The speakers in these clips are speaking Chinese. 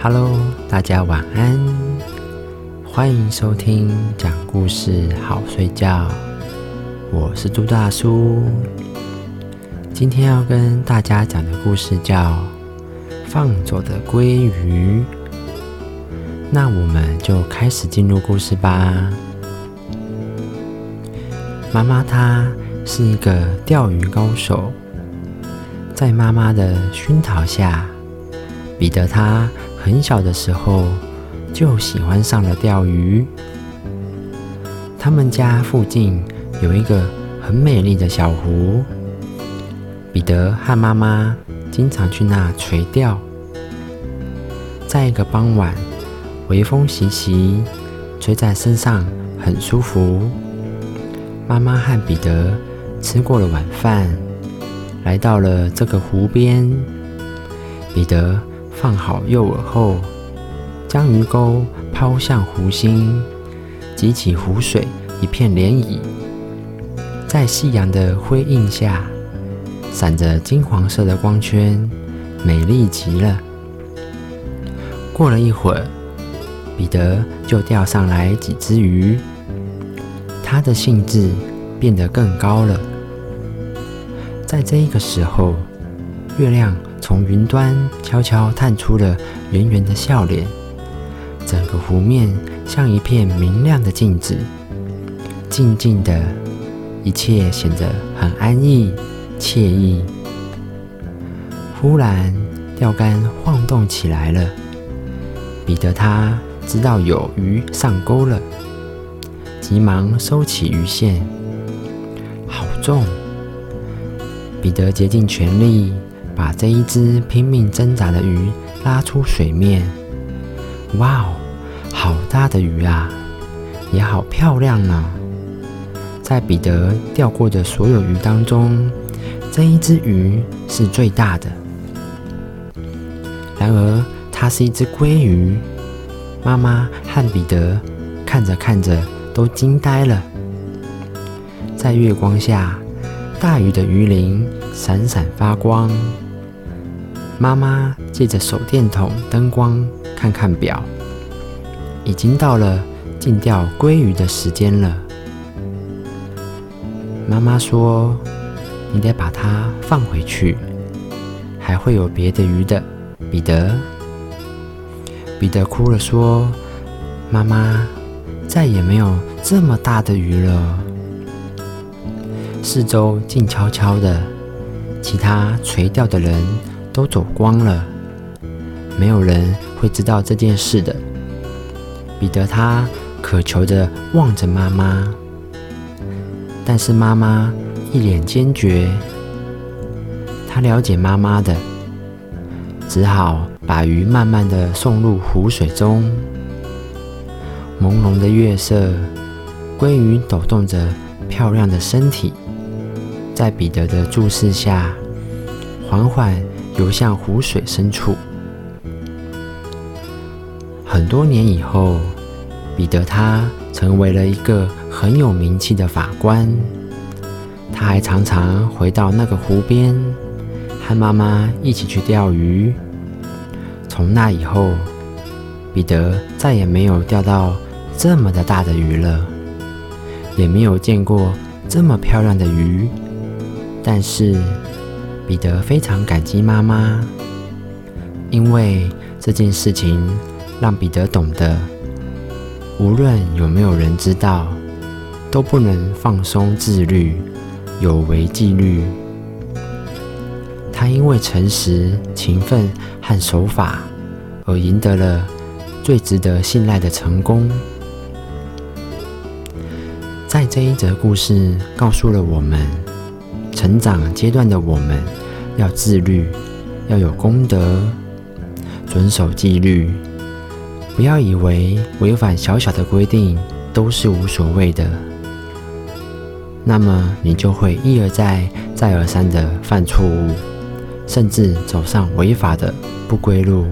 Hello，大家晚安，欢迎收听讲故事好睡觉。我是朱大叔，今天要跟大家讲的故事叫《放走的鲑鱼》。那我们就开始进入故事吧。妈妈她是一个钓鱼高手，在妈妈的熏陶下，彼得他很小的时候就喜欢上了钓鱼。他们家附近有一个很美丽的小湖，彼得和妈妈经常去那垂钓。在一个傍晚，微风习习，吹在身上很舒服。妈妈和彼得吃过了晚饭，来到了这个湖边。彼得放好诱饵后，将鱼钩抛向湖心，激起湖水一片涟漪，在夕阳的辉映下，闪着金黄色的光圈，美丽极了。过了一会儿，彼得就钓上来几只鱼。他的兴致变得更高了。在这个时候，月亮从云端悄悄探出了圆圆的笑脸，整个湖面像一片明亮的镜子，静静的，一切显得很安逸惬意。忽然，钓竿晃动起来了，彼得他知道有鱼上钩了。急忙收起鱼线，好重！彼得竭尽全力把这一只拼命挣扎的鱼拉出水面。哇哦，好大的鱼啊，也好漂亮呢！在彼得钓过的所有鱼当中，这一只鱼是最大的。然而，它是一只鲑鱼。妈妈和彼得看着看着。都惊呆了，在月光下，大鱼的鱼鳞闪闪发光。妈妈借着手电筒灯光看看表，已经到了禁钓鲑鱼的时间了。妈妈说：“你得把它放回去，还会有别的鱼的。”彼得，彼得哭了，说：“妈妈。”再也没有这么大的鱼了。四周静悄悄的，其他垂钓的人都走光了，没有人会知道这件事的。彼得他渴求着望着妈妈，但是妈妈一脸坚决。他了解妈妈的，只好把鱼慢慢的送入湖水中。朦胧的月色，鲑鱼抖动着漂亮的身体，在彼得的注视下，缓缓游向湖水深处。很多年以后，彼得他成为了一个很有名气的法官。他还常常回到那个湖边，和妈妈一起去钓鱼。从那以后，彼得再也没有钓到。这么的大的鱼了，也没有见过这么漂亮的鱼。但是彼得非常感激妈妈，因为这件事情让彼得懂得，无论有没有人知道，都不能放松自律，有违纪律。他因为诚实、勤奋和守法，而赢得了最值得信赖的成功。在这一则故事告诉了我们，成长阶段的我们要自律，要有功德，遵守纪律，不要以为违反小小的规定都是无所谓的，那么你就会一而再、再而三的犯错误，甚至走上违法的不归路。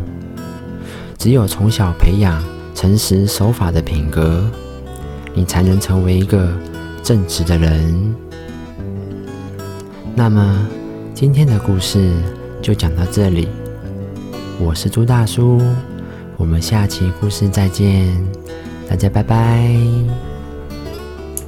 只有从小培养诚实守法的品格。你才能成为一个正直的人。那么，今天的故事就讲到这里。我是朱大叔，我们下期故事再见，大家拜拜。